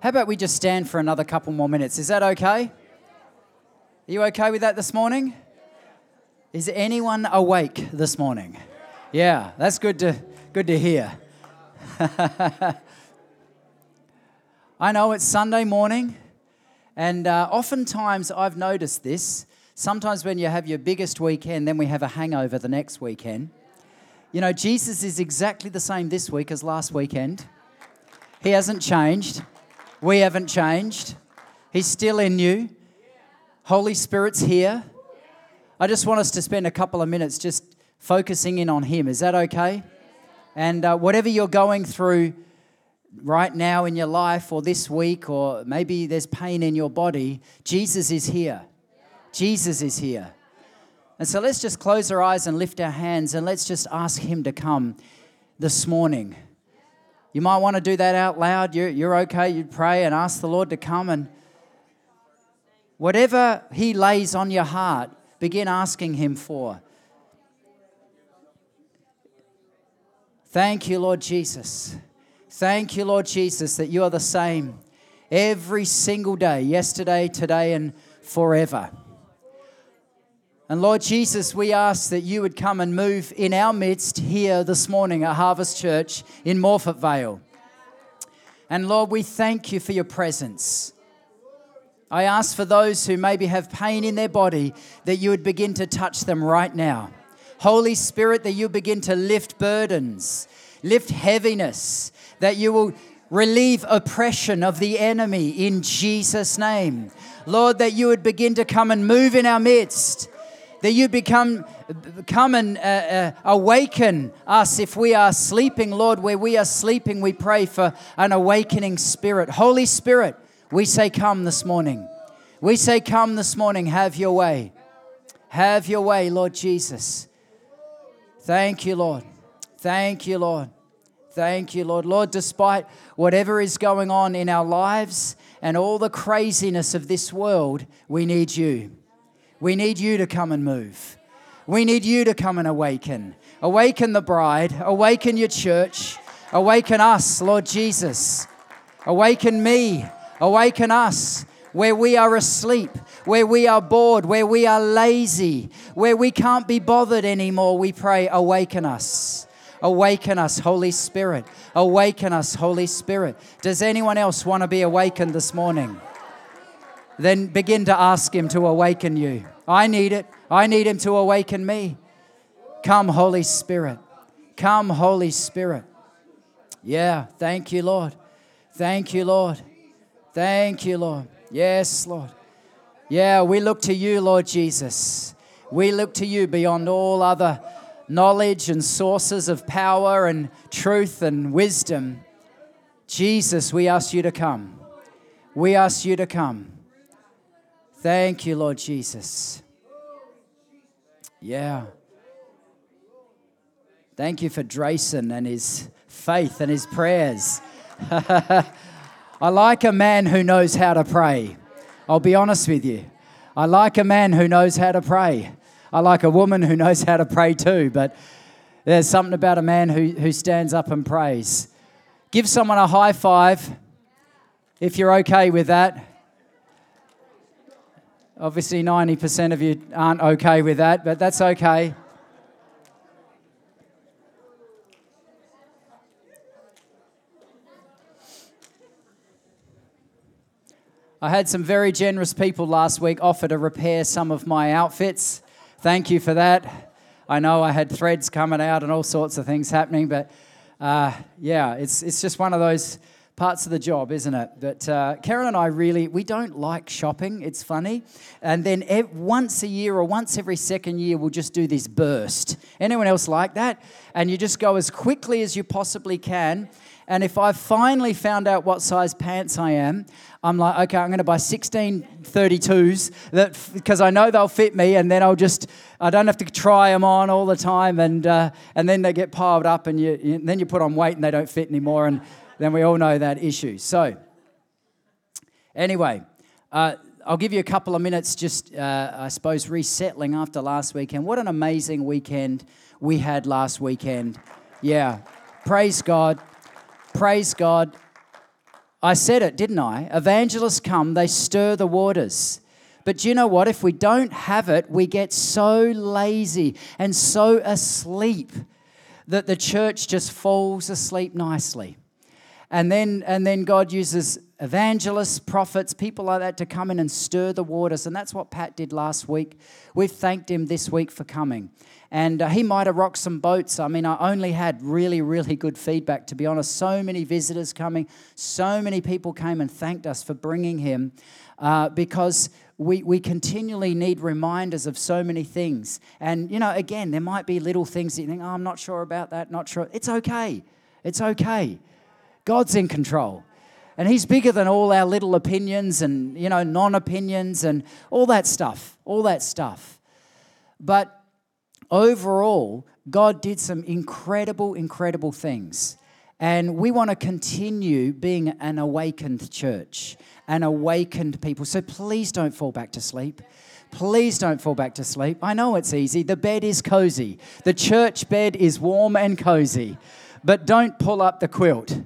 how about we just stand for another couple more minutes? Is that okay? Are you okay with that this morning? Is anyone awake this morning? Yeah, that's good to good to hear. I know it's Sunday morning, and uh, oftentimes I've noticed this. Sometimes when you have your biggest weekend, then we have a hangover the next weekend. You know, Jesus is exactly the same this week as last weekend. He hasn't changed. We haven't changed. He's still in you. Holy Spirit's here. I just want us to spend a couple of minutes just focusing in on Him. Is that okay? And uh, whatever you're going through right now in your life, or this week, or maybe there's pain in your body, Jesus is here. Jesus is here. And so let's just close our eyes and lift our hands and let's just ask Him to come this morning. You might want to do that out loud. You're, you're okay. You'd pray and ask the Lord to come and whatever He lays on your heart, begin asking Him for. Thank you, Lord Jesus. Thank you, Lord Jesus, that you are the same every single day, yesterday, today, and forever. And Lord Jesus, we ask that you would come and move in our midst here this morning at Harvest Church in Morphett Vale. And Lord, we thank you for your presence. I ask for those who maybe have pain in their body that you would begin to touch them right now. Holy Spirit, that you begin to lift burdens, lift heaviness, that you will relieve oppression of the enemy in Jesus' name. Lord, that you would begin to come and move in our midst that you become come and uh, uh, awaken us if we are sleeping lord. Where we are sleeping we pray for an awakening spirit. Holy spirit we say come this morning. We say come this morning. Have your way. Have your way lord jesus. Thank you lord. Thank you lord. Thank you lord. Lord despite whatever is going on in our lives and all the craziness of this world we need you we need you to come and move. We need you to come and awaken. Awaken the bride, awaken your church, awaken us, Lord Jesus. Awaken me, awaken us where we are asleep, where we are bored, where we are lazy, where we can't be bothered anymore. We pray, awaken us. Awaken us, Holy Spirit. Awaken us, Holy Spirit. Does anyone else want to be awakened this morning? Then begin to ask Him to awaken you. I need it. I need Him to awaken me. Come, Holy Spirit. Come, Holy Spirit. Yeah, thank you, Lord. Thank you, Lord. Thank you, Lord. Yes, Lord. Yeah, we look to you, Lord Jesus. We look to you beyond all other knowledge and sources of power and truth and wisdom. Jesus, we ask you to come. We ask you to come. Thank you, Lord Jesus. Yeah. Thank you for Drayson and his faith and his prayers. I like a man who knows how to pray. I'll be honest with you. I like a man who knows how to pray. I like a woman who knows how to pray too, but there's something about a man who, who stands up and prays. Give someone a high five if you're okay with that. Obviously, 90% of you aren't okay with that, but that's okay. I had some very generous people last week offer to repair some of my outfits. Thank you for that. I know I had threads coming out and all sorts of things happening, but uh, yeah, it's, it's just one of those parts of the job, isn't it? But uh, Karen and I really, we don't like shopping. It's funny. And then ev- once a year or once every second year, we'll just do this burst. Anyone else like that? And you just go as quickly as you possibly can. And if I've finally found out what size pants I am, I'm like, okay, I'm going to buy 16 32s that because I know they'll fit me, and then I'll just I don't have to try them on all the time, and uh, and then they get piled up, and you, you then you put on weight and they don't fit anymore, and then we all know that issue. So, anyway, uh, I'll give you a couple of minutes just, uh, I suppose, resettling after last weekend. What an amazing weekend we had last weekend. Yeah, praise God. Praise God. I said it, didn't I? Evangelists come, they stir the waters. But do you know what? If we don't have it, we get so lazy and so asleep that the church just falls asleep nicely. And then, and then God uses evangelists, prophets, people like that to come in and stir the waters. And that's what Pat did last week. We've thanked him this week for coming. And uh, he might have rocked some boats. I mean, I only had really, really good feedback, to be honest. So many visitors coming, so many people came and thanked us for bringing him uh, because we, we continually need reminders of so many things. And, you know, again, there might be little things that you think, oh, I'm not sure about that, not sure. It's okay. It's okay. God's in control. And he's bigger than all our little opinions and, you know, non opinions and all that stuff, all that stuff. But overall, God did some incredible, incredible things. And we want to continue being an awakened church, an awakened people. So please don't fall back to sleep. Please don't fall back to sleep. I know it's easy. The bed is cozy, the church bed is warm and cozy. But don't pull up the quilt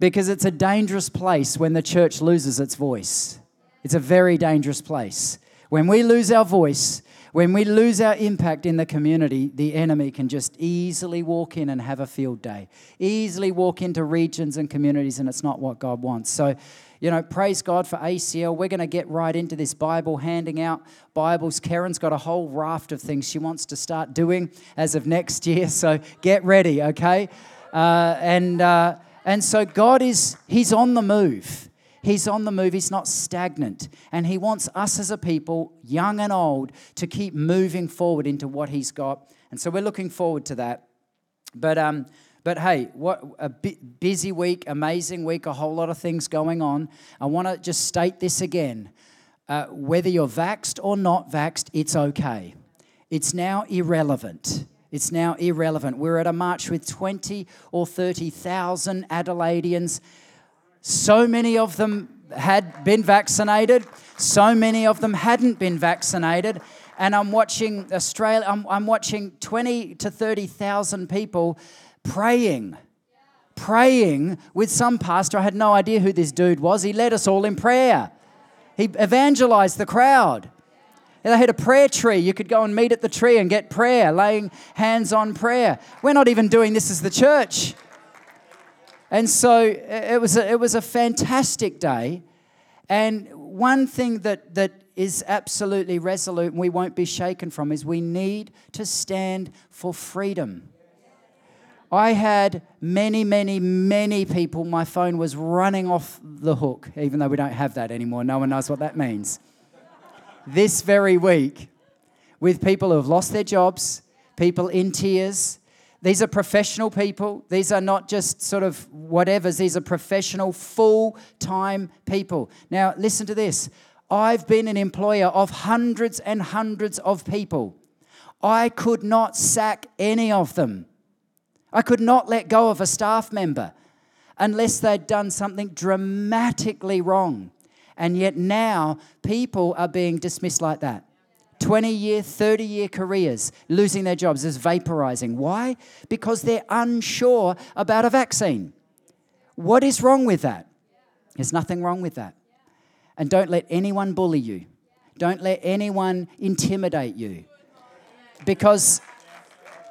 because it's a dangerous place when the church loses its voice. It's a very dangerous place. When we lose our voice, when we lose our impact in the community, the enemy can just easily walk in and have a field day, easily walk into regions and communities, and it's not what God wants. So, you know, praise God for ACL. We're going to get right into this Bible, handing out Bibles. Karen's got a whole raft of things she wants to start doing as of next year. So get ready, okay? Uh, and. Uh, and so God is, He's on the move. He's on the move. He's not stagnant. And He wants us as a people, young and old, to keep moving forward into what He's got. And so we're looking forward to that. But, um, but hey, what a busy week, amazing week, a whole lot of things going on. I want to just state this again. Uh, whether you're vaxed or not vaxed, it's okay. It's now irrelevant. It's now irrelevant. We're at a march with 20 or 30,000 Adelaideans. So many of them had been vaccinated, so many of them hadn't been vaccinated. And I'm watching Australia, I'm, I'm watching 20 to 30,000 people praying, praying with some pastor. I had no idea who this dude was. He led us all in prayer, he evangelized the crowd. They had a prayer tree. You could go and meet at the tree and get prayer, laying hands on prayer. We're not even doing this as the church. And so it was a, it was a fantastic day. And one thing that, that is absolutely resolute and we won't be shaken from is we need to stand for freedom. I had many, many, many people, my phone was running off the hook, even though we don't have that anymore. No one knows what that means this very week with people who have lost their jobs, people in tears. These are professional people. These are not just sort of whatevers. These are professional, full time people. Now, listen to this. I've been an employer of hundreds and hundreds of people. I could not sack any of them. I could not let go of a staff member unless they'd done something dramatically wrong. And yet now people are being dismissed like that. 20 year, 30 year careers, losing their jobs is vaporizing. Why? Because they're unsure about a vaccine. What is wrong with that? There's nothing wrong with that. And don't let anyone bully you, don't let anyone intimidate you. Because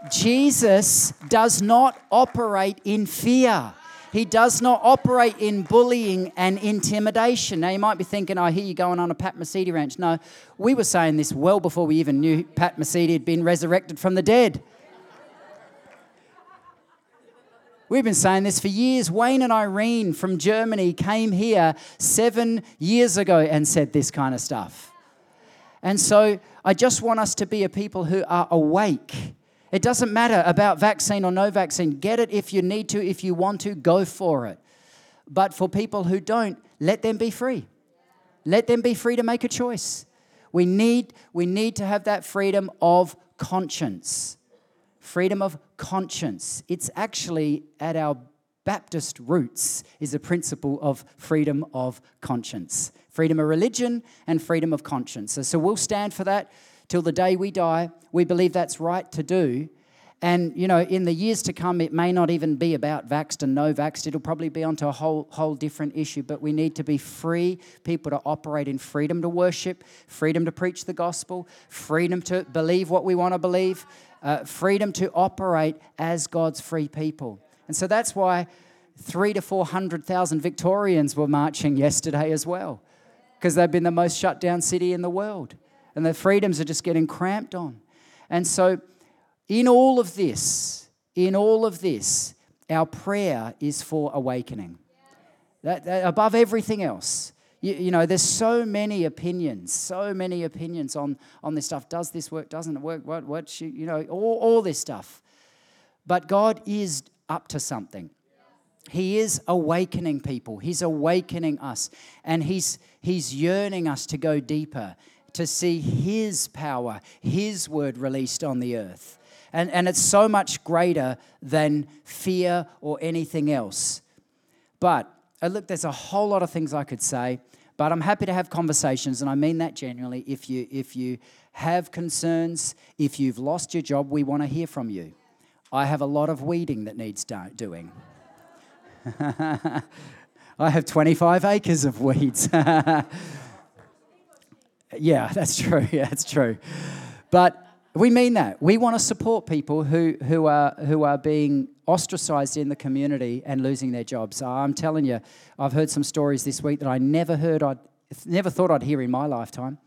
Jesus does not operate in fear. He does not operate in bullying and intimidation. Now, you might be thinking, I hear you going on a Pat Mesiti ranch. No, we were saying this well before we even knew Pat Mesiti had been resurrected from the dead. We've been saying this for years. Wayne and Irene from Germany came here seven years ago and said this kind of stuff. And so I just want us to be a people who are awake. It doesn't matter about vaccine or no vaccine. Get it if you need to, if you want to, go for it. But for people who don't, let them be free. Let them be free to make a choice. We need, we need to have that freedom of conscience. Freedom of conscience. It's actually at our Baptist roots is a principle of freedom of conscience. Freedom of religion and freedom of conscience. So, so we'll stand for that till the day we die. We believe that's right to do. And, you know, in the years to come, it may not even be about vaxxed and no vaxxed. It'll probably be onto a whole, whole different issue. But we need to be free, people to operate in freedom to worship, freedom to preach the gospel, freedom to believe what we want to believe, uh, freedom to operate as God's free people. And so that's why three to 400,000 Victorians were marching yesterday as well, because they've been the most shut down city in the world. And the freedoms are just getting cramped on. And so, in all of this, in all of this, our prayer is for awakening. That, that above everything else. You, you, know, there's so many opinions, so many opinions on, on this stuff. Does this work? Doesn't it work? What, what, you know, all, all this stuff. But God is up to something. He is awakening people. He's awakening us. And he's, he's yearning us to go deeper, to see His power, His word released on the earth. And, and it's so much greater than fear or anything else. But uh, look, there's a whole lot of things I could say, but I'm happy to have conversations, and I mean that genuinely. If you, if you have concerns, if you've lost your job, we want to hear from you. I have a lot of weeding that needs do- doing. I have 25 acres of weeds. yeah, that's true. Yeah, that's true. But we mean that. We want to support people who, who, are, who are being ostracized in the community and losing their jobs. I'm telling you, I've heard some stories this week that I never heard, I'd never thought I'd hear in my lifetime.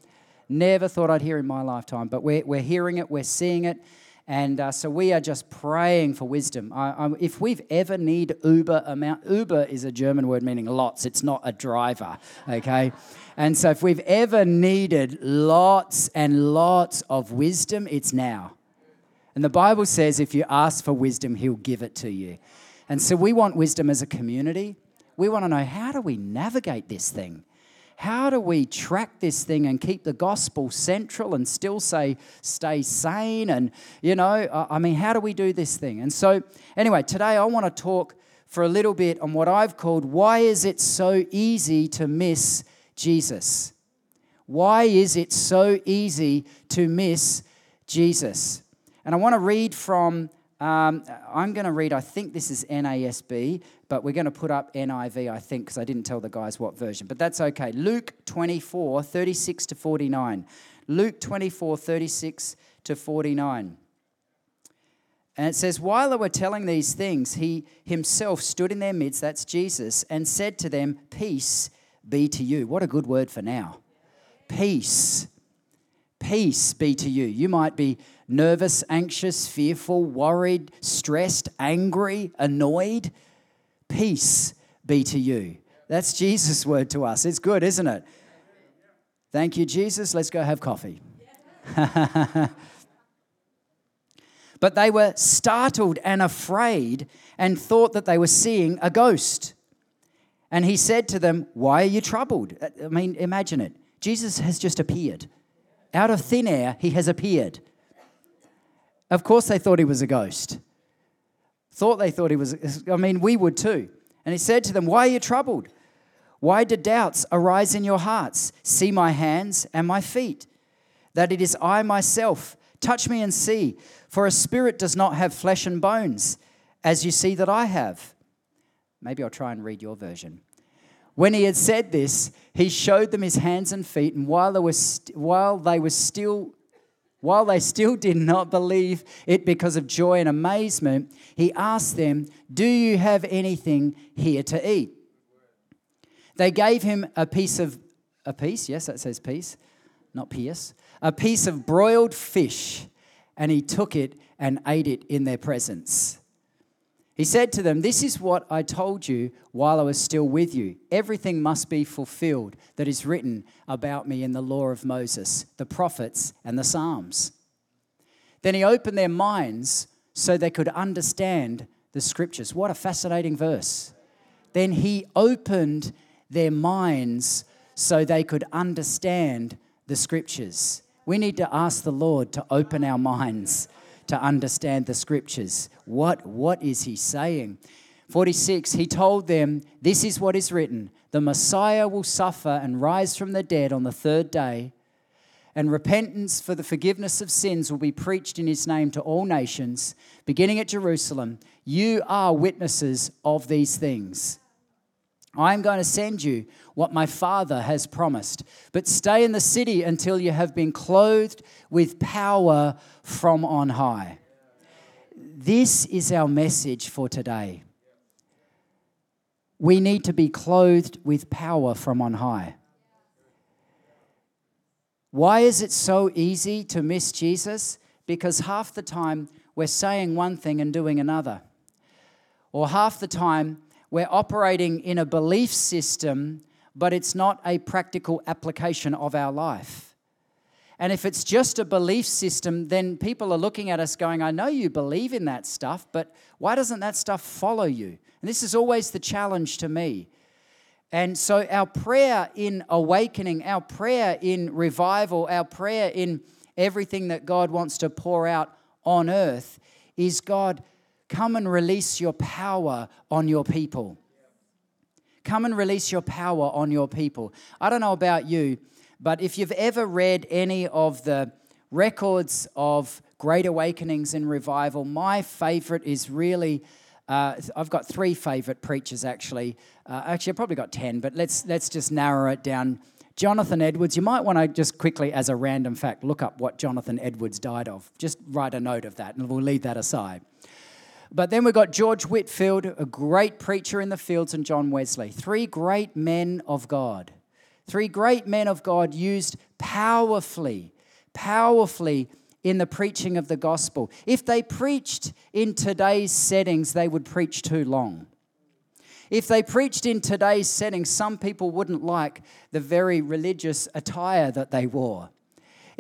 Never thought I'd hear in my lifetime. But we're, we're hearing it, we're seeing it. And uh, so we are just praying for wisdom. I, I, if we've ever need Uber amount, Uber is a German word meaning lots. It's not a driver, okay? And so if we've ever needed lots and lots of wisdom, it's now. And the Bible says if you ask for wisdom, He'll give it to you. And so we want wisdom as a community. We want to know how do we navigate this thing? how do we track this thing and keep the gospel central and still say stay sane and you know i mean how do we do this thing and so anyway today i want to talk for a little bit on what i've called why is it so easy to miss jesus why is it so easy to miss jesus and i want to read from um, I'm going to read, I think this is NASB, but we're going to put up NIV, I think, because I didn't tell the guys what version. But that's okay. Luke 24, 36 to 49. Luke 24, 36 to 49. And it says, While they were telling these things, he himself stood in their midst, that's Jesus, and said to them, Peace be to you. What a good word for now. Peace. Peace be to you. You might be nervous, anxious, fearful, worried, stressed, angry, annoyed. Peace be to you. That's Jesus' word to us. It's good, isn't it? Thank you, Jesus. Let's go have coffee. but they were startled and afraid and thought that they were seeing a ghost. And he said to them, Why are you troubled? Uh, I mean, imagine it. Jesus has just appeared. Out of thin air, he has appeared. Of course, they thought he was a ghost. Thought they thought he was, I mean, we would too. And he said to them, Why are you troubled? Why do doubts arise in your hearts? See my hands and my feet, that it is I myself. Touch me and see, for a spirit does not have flesh and bones, as you see that I have. Maybe I'll try and read your version. When he had said this, he showed them his hands and feet, and while they were, st- while they were still while they still did not believe it because of joy and amazement, he asked them, Do you have anything here to eat? They gave him a piece of, a piece, yes, that says piece, not pierce, a piece of broiled fish, and he took it and ate it in their presence. He said to them, This is what I told you while I was still with you. Everything must be fulfilled that is written about me in the law of Moses, the prophets, and the Psalms. Then he opened their minds so they could understand the scriptures. What a fascinating verse. Then he opened their minds so they could understand the scriptures. We need to ask the Lord to open our minds to understand the scriptures. What, what is he saying? 46, he told them, This is what is written the Messiah will suffer and rise from the dead on the third day, and repentance for the forgiveness of sins will be preached in his name to all nations, beginning at Jerusalem. You are witnesses of these things. I am going to send you what my Father has promised. But stay in the city until you have been clothed with power from on high. This is our message for today. We need to be clothed with power from on high. Why is it so easy to miss Jesus? Because half the time we're saying one thing and doing another. Or half the time we're operating in a belief system, but it's not a practical application of our life. And if it's just a belief system, then people are looking at us going, I know you believe in that stuff, but why doesn't that stuff follow you? And this is always the challenge to me. And so, our prayer in awakening, our prayer in revival, our prayer in everything that God wants to pour out on earth is God, Come and release your power on your people. Come and release your power on your people. I don't know about you, but if you've ever read any of the records of great awakenings and revival, my favorite is really. Uh, I've got three favorite preachers actually. Uh, actually, I've probably got ten, but let's let's just narrow it down. Jonathan Edwards, you might want to just quickly, as a random fact, look up what Jonathan Edwards died of. Just write a note of that, and we'll leave that aside. But then we've got George Whitefield, a great preacher in the fields, and John Wesley. Three great men of God. Three great men of God used powerfully, powerfully in the preaching of the gospel. If they preached in today's settings, they would preach too long. If they preached in today's settings, some people wouldn't like the very religious attire that they wore.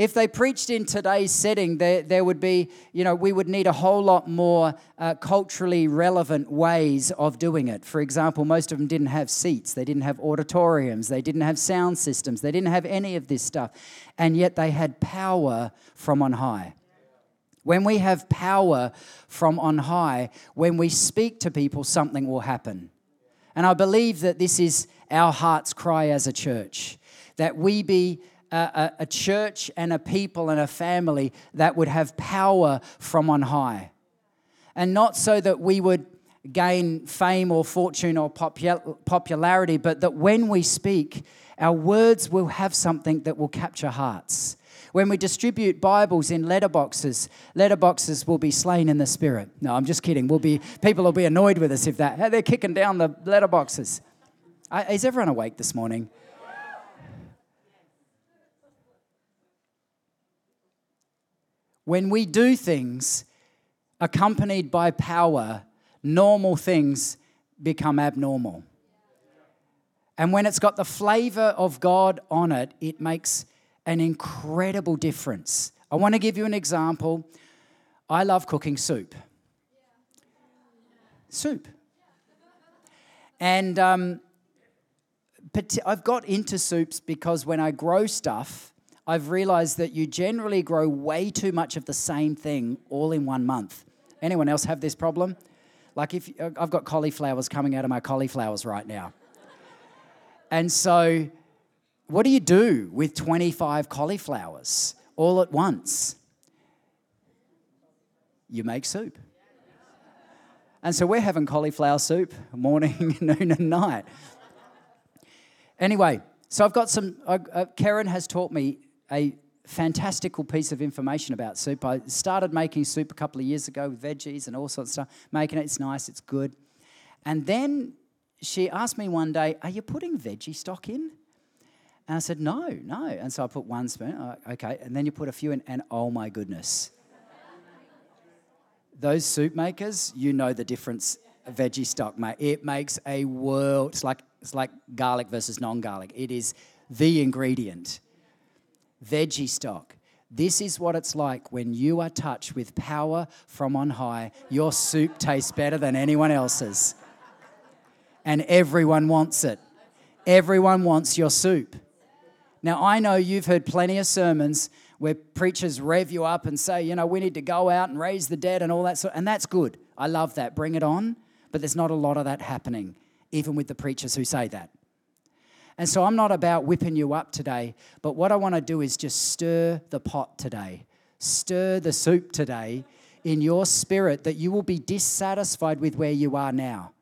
If they preached in today's setting, there, there would be, you know, we would need a whole lot more uh, culturally relevant ways of doing it. For example, most of them didn't have seats, they didn't have auditoriums, they didn't have sound systems, they didn't have any of this stuff. And yet they had power from on high. When we have power from on high, when we speak to people, something will happen. And I believe that this is our heart's cry as a church that we be a, a, church and a people and a family that would have power from on high. And not so that we would gain fame or fortune or popularity, but that when we speak, our words will have something that will capture hearts. When we distribute Bibles in letterboxes, letterboxes will be slain in the spirit. No, I'm just kidding. We'll be people will be annoyed with us if that they're kicking down the letterboxes. Is everyone awake this morning? When we do things accompanied by power, normal things become abnormal. And when it's got the flavor of God on it, it makes an incredible difference. I want to give you an example. I love cooking soup. Soup. And um, I've got into soups because when I grow stuff, I've realized that you generally grow way too much of the same thing all in one month. Anyone else have this problem? Like if uh, I've got cauliflowers coming out of my cauliflowers right now. And so what do you do with 25 cauliflowers all at once? You make soup. And so we're having cauliflower soup morning, noon, and night. Anyway, so I've got some, uh, uh, Karen has taught me a fantastical piece of information about soup. I started making soup a couple of years ago with veggies and all sorts of stuff, making it, it's nice, it's good. And then she asked me one day, Are you putting veggie stock in? And I said, No, no. And so I put one spoon, okay. And then you put a few in, and oh my goodness. Those soup makers, you know the difference veggie stock, mate. It makes a world. It's like it's like garlic versus non-garlic. It is the ingredient. Veggie stock. This is what it's like when you are touched with power from on high. Your soup tastes better than anyone else's. And everyone wants it. Everyone wants your soup. Now, I know you've heard plenty of sermons where preachers rev you up and say, you know, we need to go out and raise the dead and all that sort, and that's good. I love that. Bring it on. But there's not a lot of that happening, even with the preachers who say that. And so I'm not about whipping you up today, but what I want to do is just stir the pot today, stir the soup today in your spirit that you will be dissatisfied with where you are now.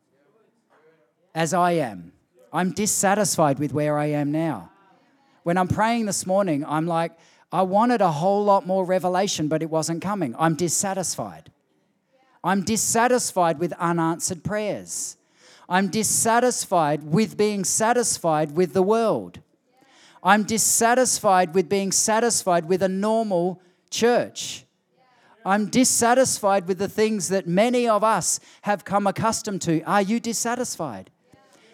As I am. I'm dissatisfied with where I am now. When I'm praying this morning, I'm like, I wanted a whole lot more revelation, but it wasn't coming. I'm dissatisfied. I'm dissatisfied with unanswered prayers. I'm dissatisfied with being satisfied with the world. I'm dissatisfied with being satisfied with a normal church. I'm dissatisfied with the things that many of us have come accustomed to. Are you dissatisfied?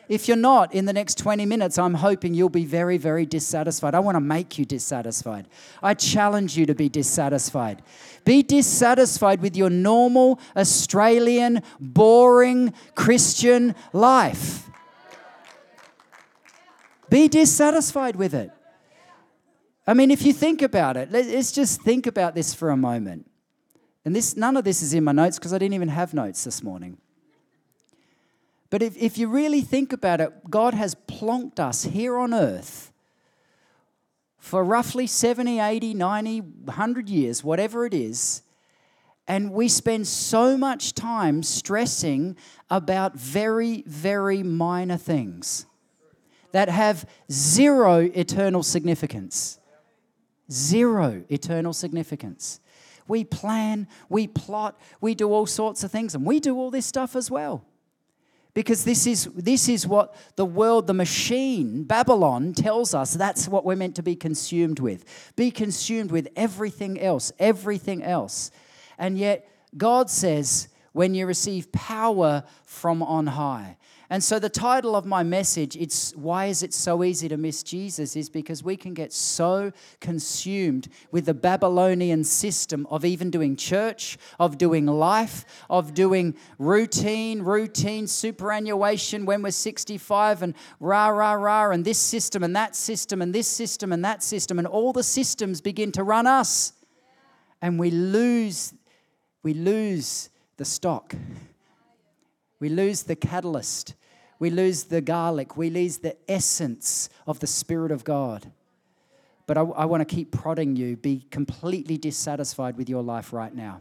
If you're not, in the next 20 minutes, I'm hoping you'll be very, very dissatisfied. I want to make you dissatisfied. I challenge you to be dissatisfied. Be dissatisfied with your normal Australian, boring Christian life. Be dissatisfied with it. I mean, if you think about it, let's just think about this for a moment. And this, none of this is in my notes because I didn't even have notes this morning. But if, if you really think about it, God has plonked us here on earth for roughly 70, 80, 90, 100 years, whatever it is. And we spend so much time stressing about very, very minor things that have zero eternal significance. Zero eternal significance. We plan, we plot, we do all sorts of things, and we do all this stuff as well. Because this is, this is what the world, the machine, Babylon, tells us that's what we're meant to be consumed with. Be consumed with everything else, everything else. And yet, God says, when you receive power from on high. And so the title of my message, it's why is it so easy to miss Jesus is because we can get so consumed with the Babylonian system of even doing church, of doing life, of doing routine, routine superannuation when we're 65 and rah rah rah and this system and that system and this system and that system and all the systems begin to run us. And we lose we lose the stock. We lose the catalyst. We lose the garlic. We lose the essence of the Spirit of God. But I, I want to keep prodding you. Be completely dissatisfied with your life right now.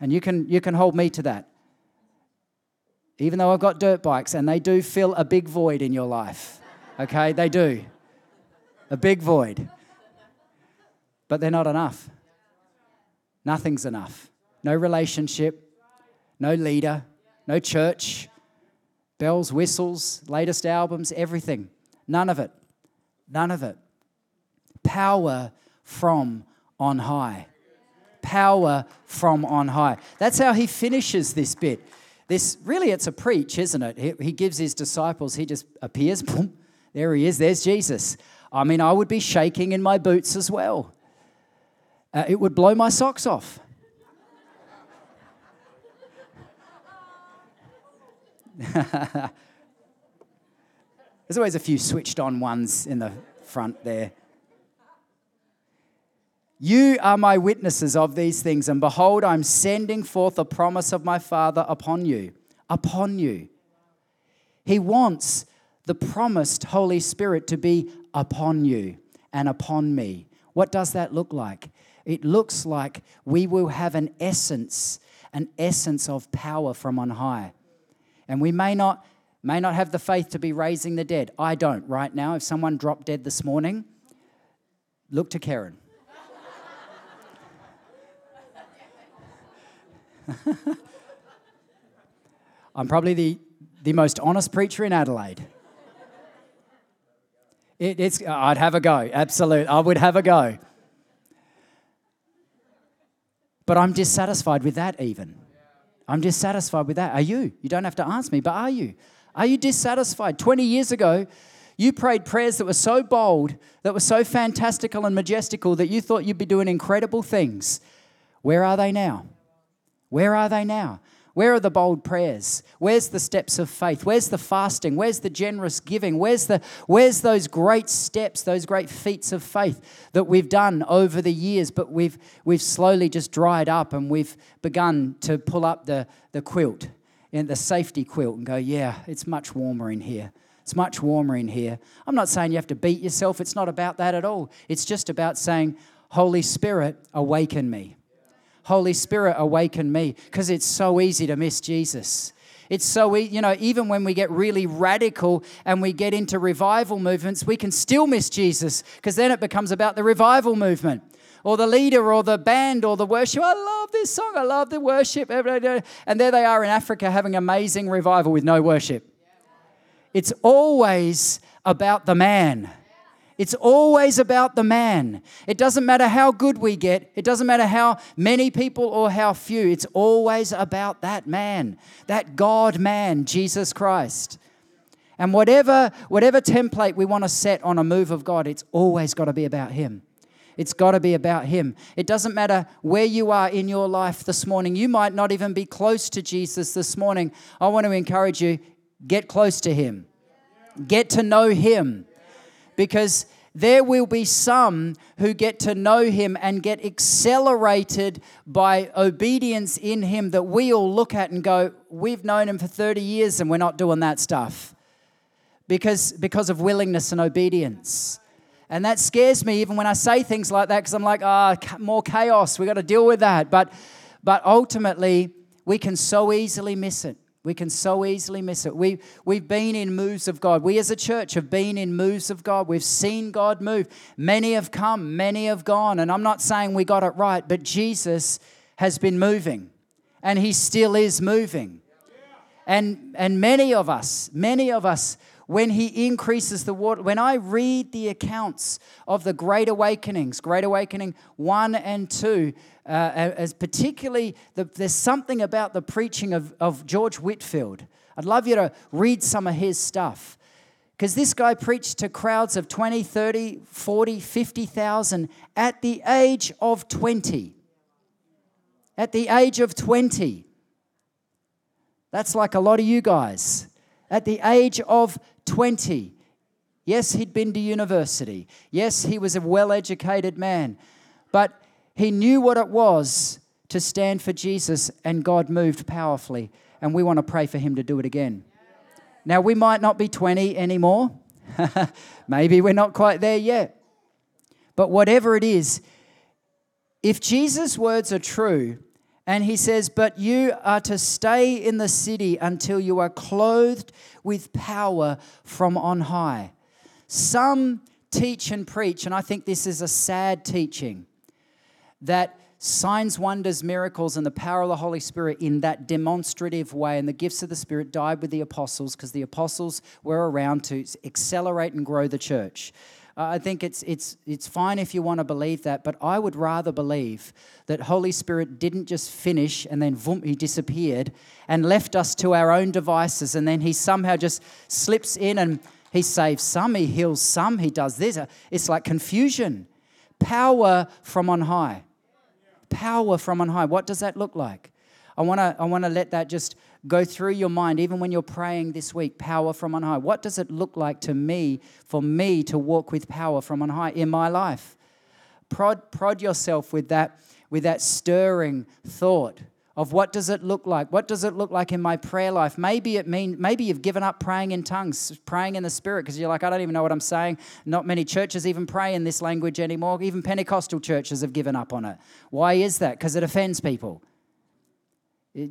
And you can, you can hold me to that. Even though I've got dirt bikes and they do fill a big void in your life. Okay, they do. A big void. But they're not enough. Nothing's enough. No relationship, no leader, no church, bells, whistles, latest albums, everything. None of it. None of it. Power from on high. Power from on high. That's how he finishes this bit. This really, it's a preach, isn't it? He, he gives his disciples, he just appears, boom, there he is, there's Jesus. I mean, I would be shaking in my boots as well. Uh, it would blow my socks off. There's always a few switched on ones in the front there. You are my witnesses of these things, and behold, I'm sending forth the promise of my Father upon you. Upon you. He wants the promised Holy Spirit to be upon you and upon me. What does that look like? It looks like we will have an essence, an essence of power from on high. And we may not, may not have the faith to be raising the dead. I don't right now. If someone dropped dead this morning, look to Karen. I'm probably the, the most honest preacher in Adelaide. It, it's, I'd have a go, absolute. I would have a go. But I'm dissatisfied with that, even. I'm dissatisfied with that. Are you? You don't have to ask me, but are you? Are you dissatisfied? 20 years ago, you prayed prayers that were so bold, that were so fantastical and majestical that you thought you'd be doing incredible things. Where are they now? Where are they now? Where are the bold prayers? Where's the steps of faith? Where's the fasting? Where's the generous giving? Where's the where's those great steps, those great feats of faith that we've done over the years, but we've we've slowly just dried up and we've begun to pull up the, the quilt and the safety quilt and go, yeah, it's much warmer in here. It's much warmer in here. I'm not saying you have to beat yourself. It's not about that at all. It's just about saying, Holy Spirit, awaken me. Holy Spirit, awaken me. Because it's so easy to miss Jesus. It's so, easy, you know, even when we get really radical and we get into revival movements, we can still miss Jesus because then it becomes about the revival movement or the leader or the band or the worship. I love this song. I love the worship. And there they are in Africa having amazing revival with no worship. It's always about the man. It's always about the man. It doesn't matter how good we get, it doesn't matter how many people or how few. It's always about that man, that God man, Jesus Christ. And whatever, whatever template we want to set on a move of God, it's always got to be about Him. It's got to be about Him. It doesn't matter where you are in your life this morning. You might not even be close to Jesus this morning. I want to encourage you get close to Him, get to know Him because there will be some who get to know him and get accelerated by obedience in him that we all look at and go, We've known him for 30 years and we're not doing that stuff because, because of willingness and obedience. And that scares me even when I say things like that because I'm like, ah, oh, more chaos. We've got to deal with that. But, but ultimately, we can so easily miss it. We can so easily miss it. We, we've been in moves of God. We as a church have been in moves of God. We've seen God move. Many have come, many have gone. And I'm not saying we got it right, but Jesus has been moving and he still is moving. And, and many of us, many of us, when he increases the water, when I read the accounts of the Great Awakenings, Great Awakening 1 and 2, uh, as particularly the, there's something about the preaching of, of George Whitefield. I'd love you to read some of his stuff. Because this guy preached to crowds of 20, 30, 40, 50,000 at the age of 20. At the age of 20. That's like a lot of you guys. At the age of 20. Yes, he'd been to university. Yes, he was a well educated man. But he knew what it was to stand for Jesus, and God moved powerfully. And we want to pray for him to do it again. Now, we might not be 20 anymore. Maybe we're not quite there yet. But whatever it is, if Jesus' words are true, and he says, But you are to stay in the city until you are clothed with power from on high. Some teach and preach, and I think this is a sad teaching that signs, wonders, miracles, and the power of the Holy Spirit in that demonstrative way, and the gifts of the Spirit died with the apostles because the apostles were around to accelerate and grow the church. I think it's, it's, it's fine if you want to believe that, but I would rather believe that Holy Spirit didn't just finish and then boom, he disappeared and left us to our own devices, and then he somehow just slips in and he saves some, he heals some, he does this. It's like confusion. Power from on high power from on high. What does that look like? I want to I want to let that just go through your mind even when you're praying this week power from on high. What does it look like to me for me to walk with power from on high in my life? Prod prod yourself with that with that stirring thought of what does it look like? What does it look like in my prayer life? Maybe it mean maybe you've given up praying in tongues praying in the spirit because you're like i don't even know what i'm saying. Not many churches even pray in this language anymore. Even pentecostal churches have given up on it. Why is that? Because it offends people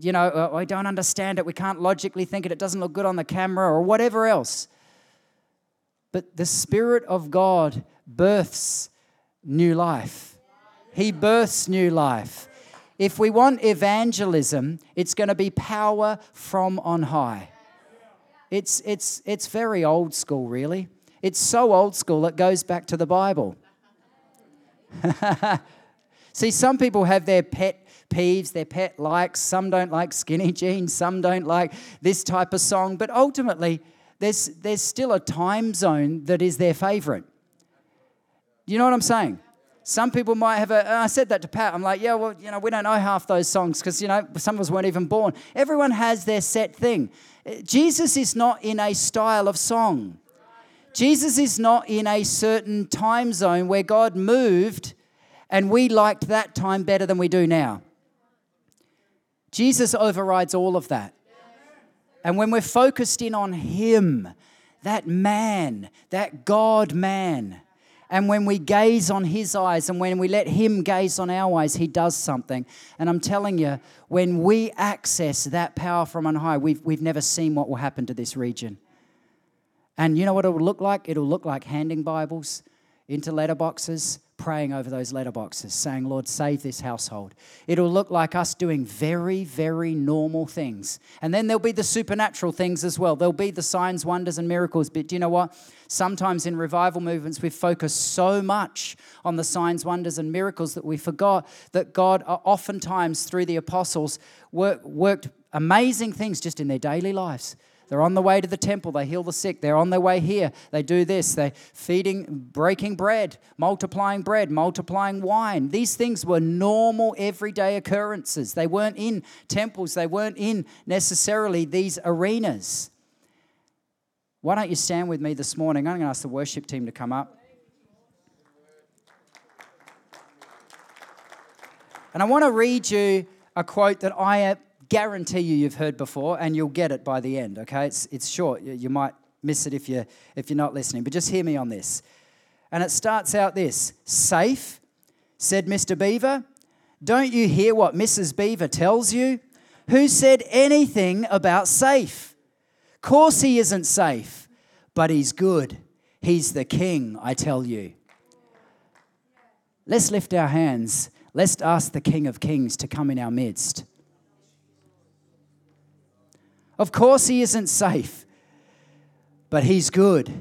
you know uh, i don't understand it we can't logically think it it doesn't look good on the camera or whatever else but the spirit of god births new life he births new life if we want evangelism, it's going to be power from on high. It's, it's, it's very old school, really. It's so old school, it goes back to the Bible. See, some people have their pet peeves, their pet likes. Some don't like skinny jeans, some don't like this type of song. But ultimately, there's, there's still a time zone that is their favorite. You know what I'm saying? Some people might have a, I said that to Pat. I'm like, yeah, well, you know, we don't know half those songs because, you know, some of us weren't even born. Everyone has their set thing. Eh, Jesus is not in a style of song. Jesus is not in a certain time zone where God moved and we liked that time better than we do now. Jesus overrides all of that. And when we're focused in on Him, that man, that God man, and when we gaze on His eyes and when we let Him gaze on our eyes, He does something. And I'm telling you, when we access that power from on high, we've, we've never seen what will happen to this region. And you know what it will look like? It'll look like handing Bibles into letterboxes, praying over those letterboxes, saying, Lord, save this household. It'll look like us doing very, very normal things. And then there'll be the supernatural things as well. There'll be the signs, wonders, and miracles. But do you know what? Sometimes in revival movements, we focus so much on the signs, wonders, and miracles that we forgot that God, uh, oftentimes through the apostles, worked amazing things just in their daily lives. They're on the way to the temple. They heal the sick. They're on their way here. They do this. They're feeding, breaking bread, multiplying bread, multiplying wine. These things were normal, everyday occurrences. They weren't in temples, they weren't in necessarily these arenas. Why don't you stand with me this morning? I'm going to ask the worship team to come up. And I want to read you a quote that I guarantee you you've heard before, and you'll get it by the end, okay? It's, it's short. You, you might miss it if you're, if you're not listening, but just hear me on this. And it starts out this Safe, said Mr. Beaver. Don't you hear what Mrs. Beaver tells you? Who said anything about safe? Course he isn't safe, but he's good. He's the king, I tell you. Let's lift our hands. Let's ask the King of Kings to come in our midst. Of course, he isn't safe, but he's good.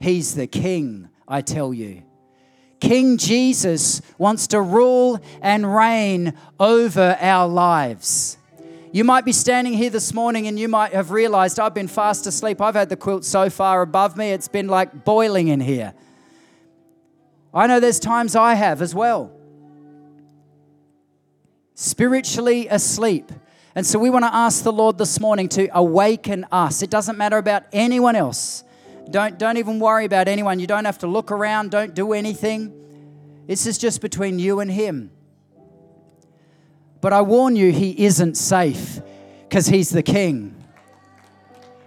He's the king, I tell you. King Jesus wants to rule and reign over our lives. You might be standing here this morning and you might have realized I've been fast asleep. I've had the quilt so far above me, it's been like boiling in here. I know there's times I have as well. Spiritually asleep. And so we want to ask the Lord this morning to awaken us. It doesn't matter about anyone else. Don't, don't even worry about anyone. You don't have to look around, don't do anything. This is just between you and Him. But I warn you, He isn't safe because He's the King.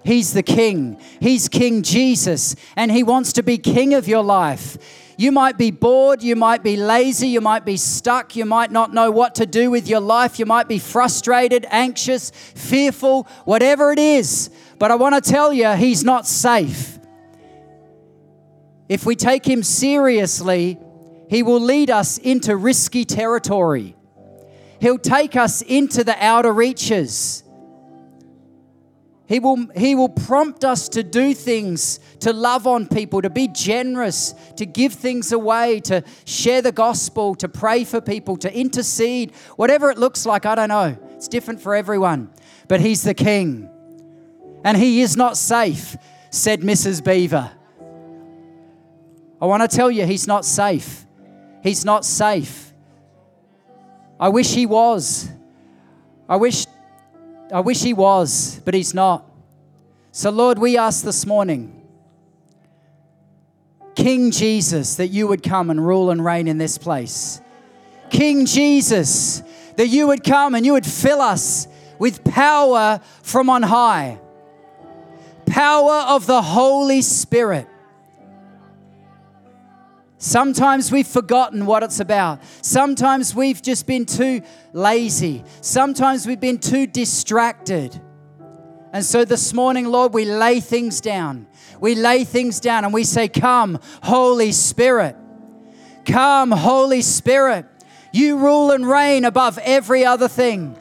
He's the King. He's King Jesus, and He wants to be King of your life. You might be bored, you might be lazy, you might be stuck, you might not know what to do with your life, you might be frustrated, anxious, fearful, whatever it is. But I want to tell you, He's not safe. If we take Him seriously, He will lead us into risky territory. He'll take us into the outer reaches. He will, he will prompt us to do things, to love on people, to be generous, to give things away, to share the gospel, to pray for people, to intercede, whatever it looks like, I don't know. It's different for everyone. But He's the King. And He is not safe, said Mrs. Beaver. I want to tell you, He's not safe. He's not safe. I wish He was. I wish I wish he was, but he's not. So, Lord, we ask this morning, King Jesus, that you would come and rule and reign in this place. King Jesus, that you would come and you would fill us with power from on high, power of the Holy Spirit. Sometimes we've forgotten what it's about. Sometimes we've just been too lazy. Sometimes we've been too distracted. And so this morning, Lord, we lay things down. We lay things down and we say, Come, Holy Spirit. Come, Holy Spirit. You rule and reign above every other thing.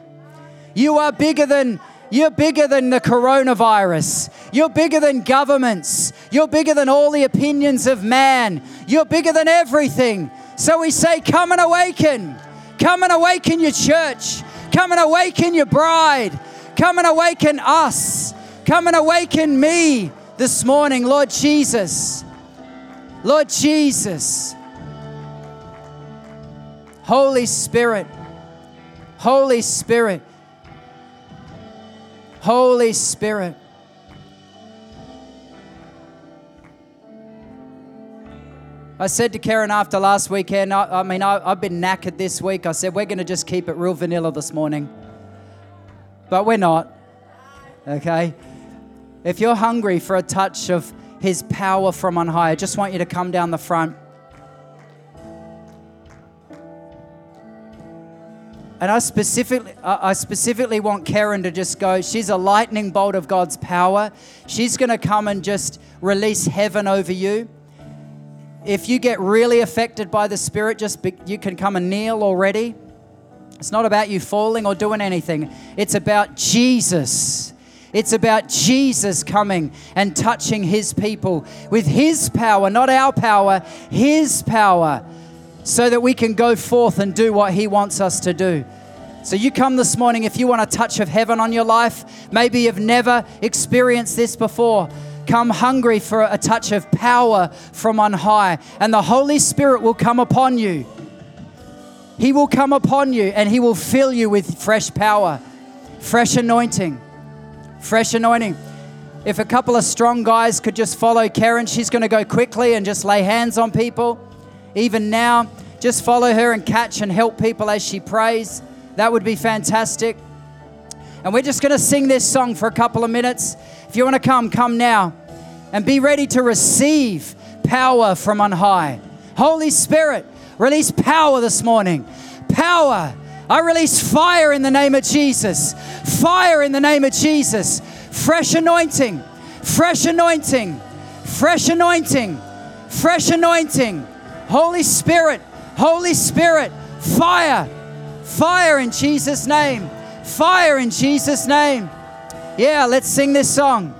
You are bigger than you're bigger than the coronavirus. You're bigger than governments. You're bigger than all the opinions of man. You're bigger than everything. So we say, Come and awaken. Come and awaken your church. Come and awaken your bride. Come and awaken us. Come and awaken me this morning, Lord Jesus. Lord Jesus. Holy Spirit. Holy Spirit. Holy Spirit. I said to Karen after last weekend, I, I mean, I, have been knackered this week. I said, we're going to just keep it real vanilla this morning. But we're not. Okay? If you're hungry for a touch of His power from on high, I just want you to come down the front. And I specifically, I specifically want Karen to just go. She's a lightning bolt of God's power. She's going to come and just release heaven over you if you get really affected by the Spirit, just be, you can come and kneel already. It's not about you falling or doing anything, it's about Jesus. It's about Jesus coming and touching his people with his power, not our power, his power, so that we can go forth and do what he wants us to do. So, you come this morning if you want a touch of heaven on your life. Maybe you've never experienced this before. Come hungry for a touch of power from on high, and the Holy Spirit will come upon you. He will come upon you and He will fill you with fresh power, fresh anointing, fresh anointing. If a couple of strong guys could just follow Karen, she's going to go quickly and just lay hands on people. Even now, just follow her and catch and help people as she prays. That would be fantastic. And we're just going to sing this song for a couple of minutes. If you want to come, come now and be ready to receive power from on high. Holy Spirit, release power this morning. Power. I release fire in the name of Jesus. Fire in the name of Jesus. Fresh anointing. Fresh anointing. Fresh anointing. Fresh anointing. Holy Spirit. Holy Spirit. Fire. Fire in Jesus' name. Fire in Jesus' name. Yeah, let's sing this song.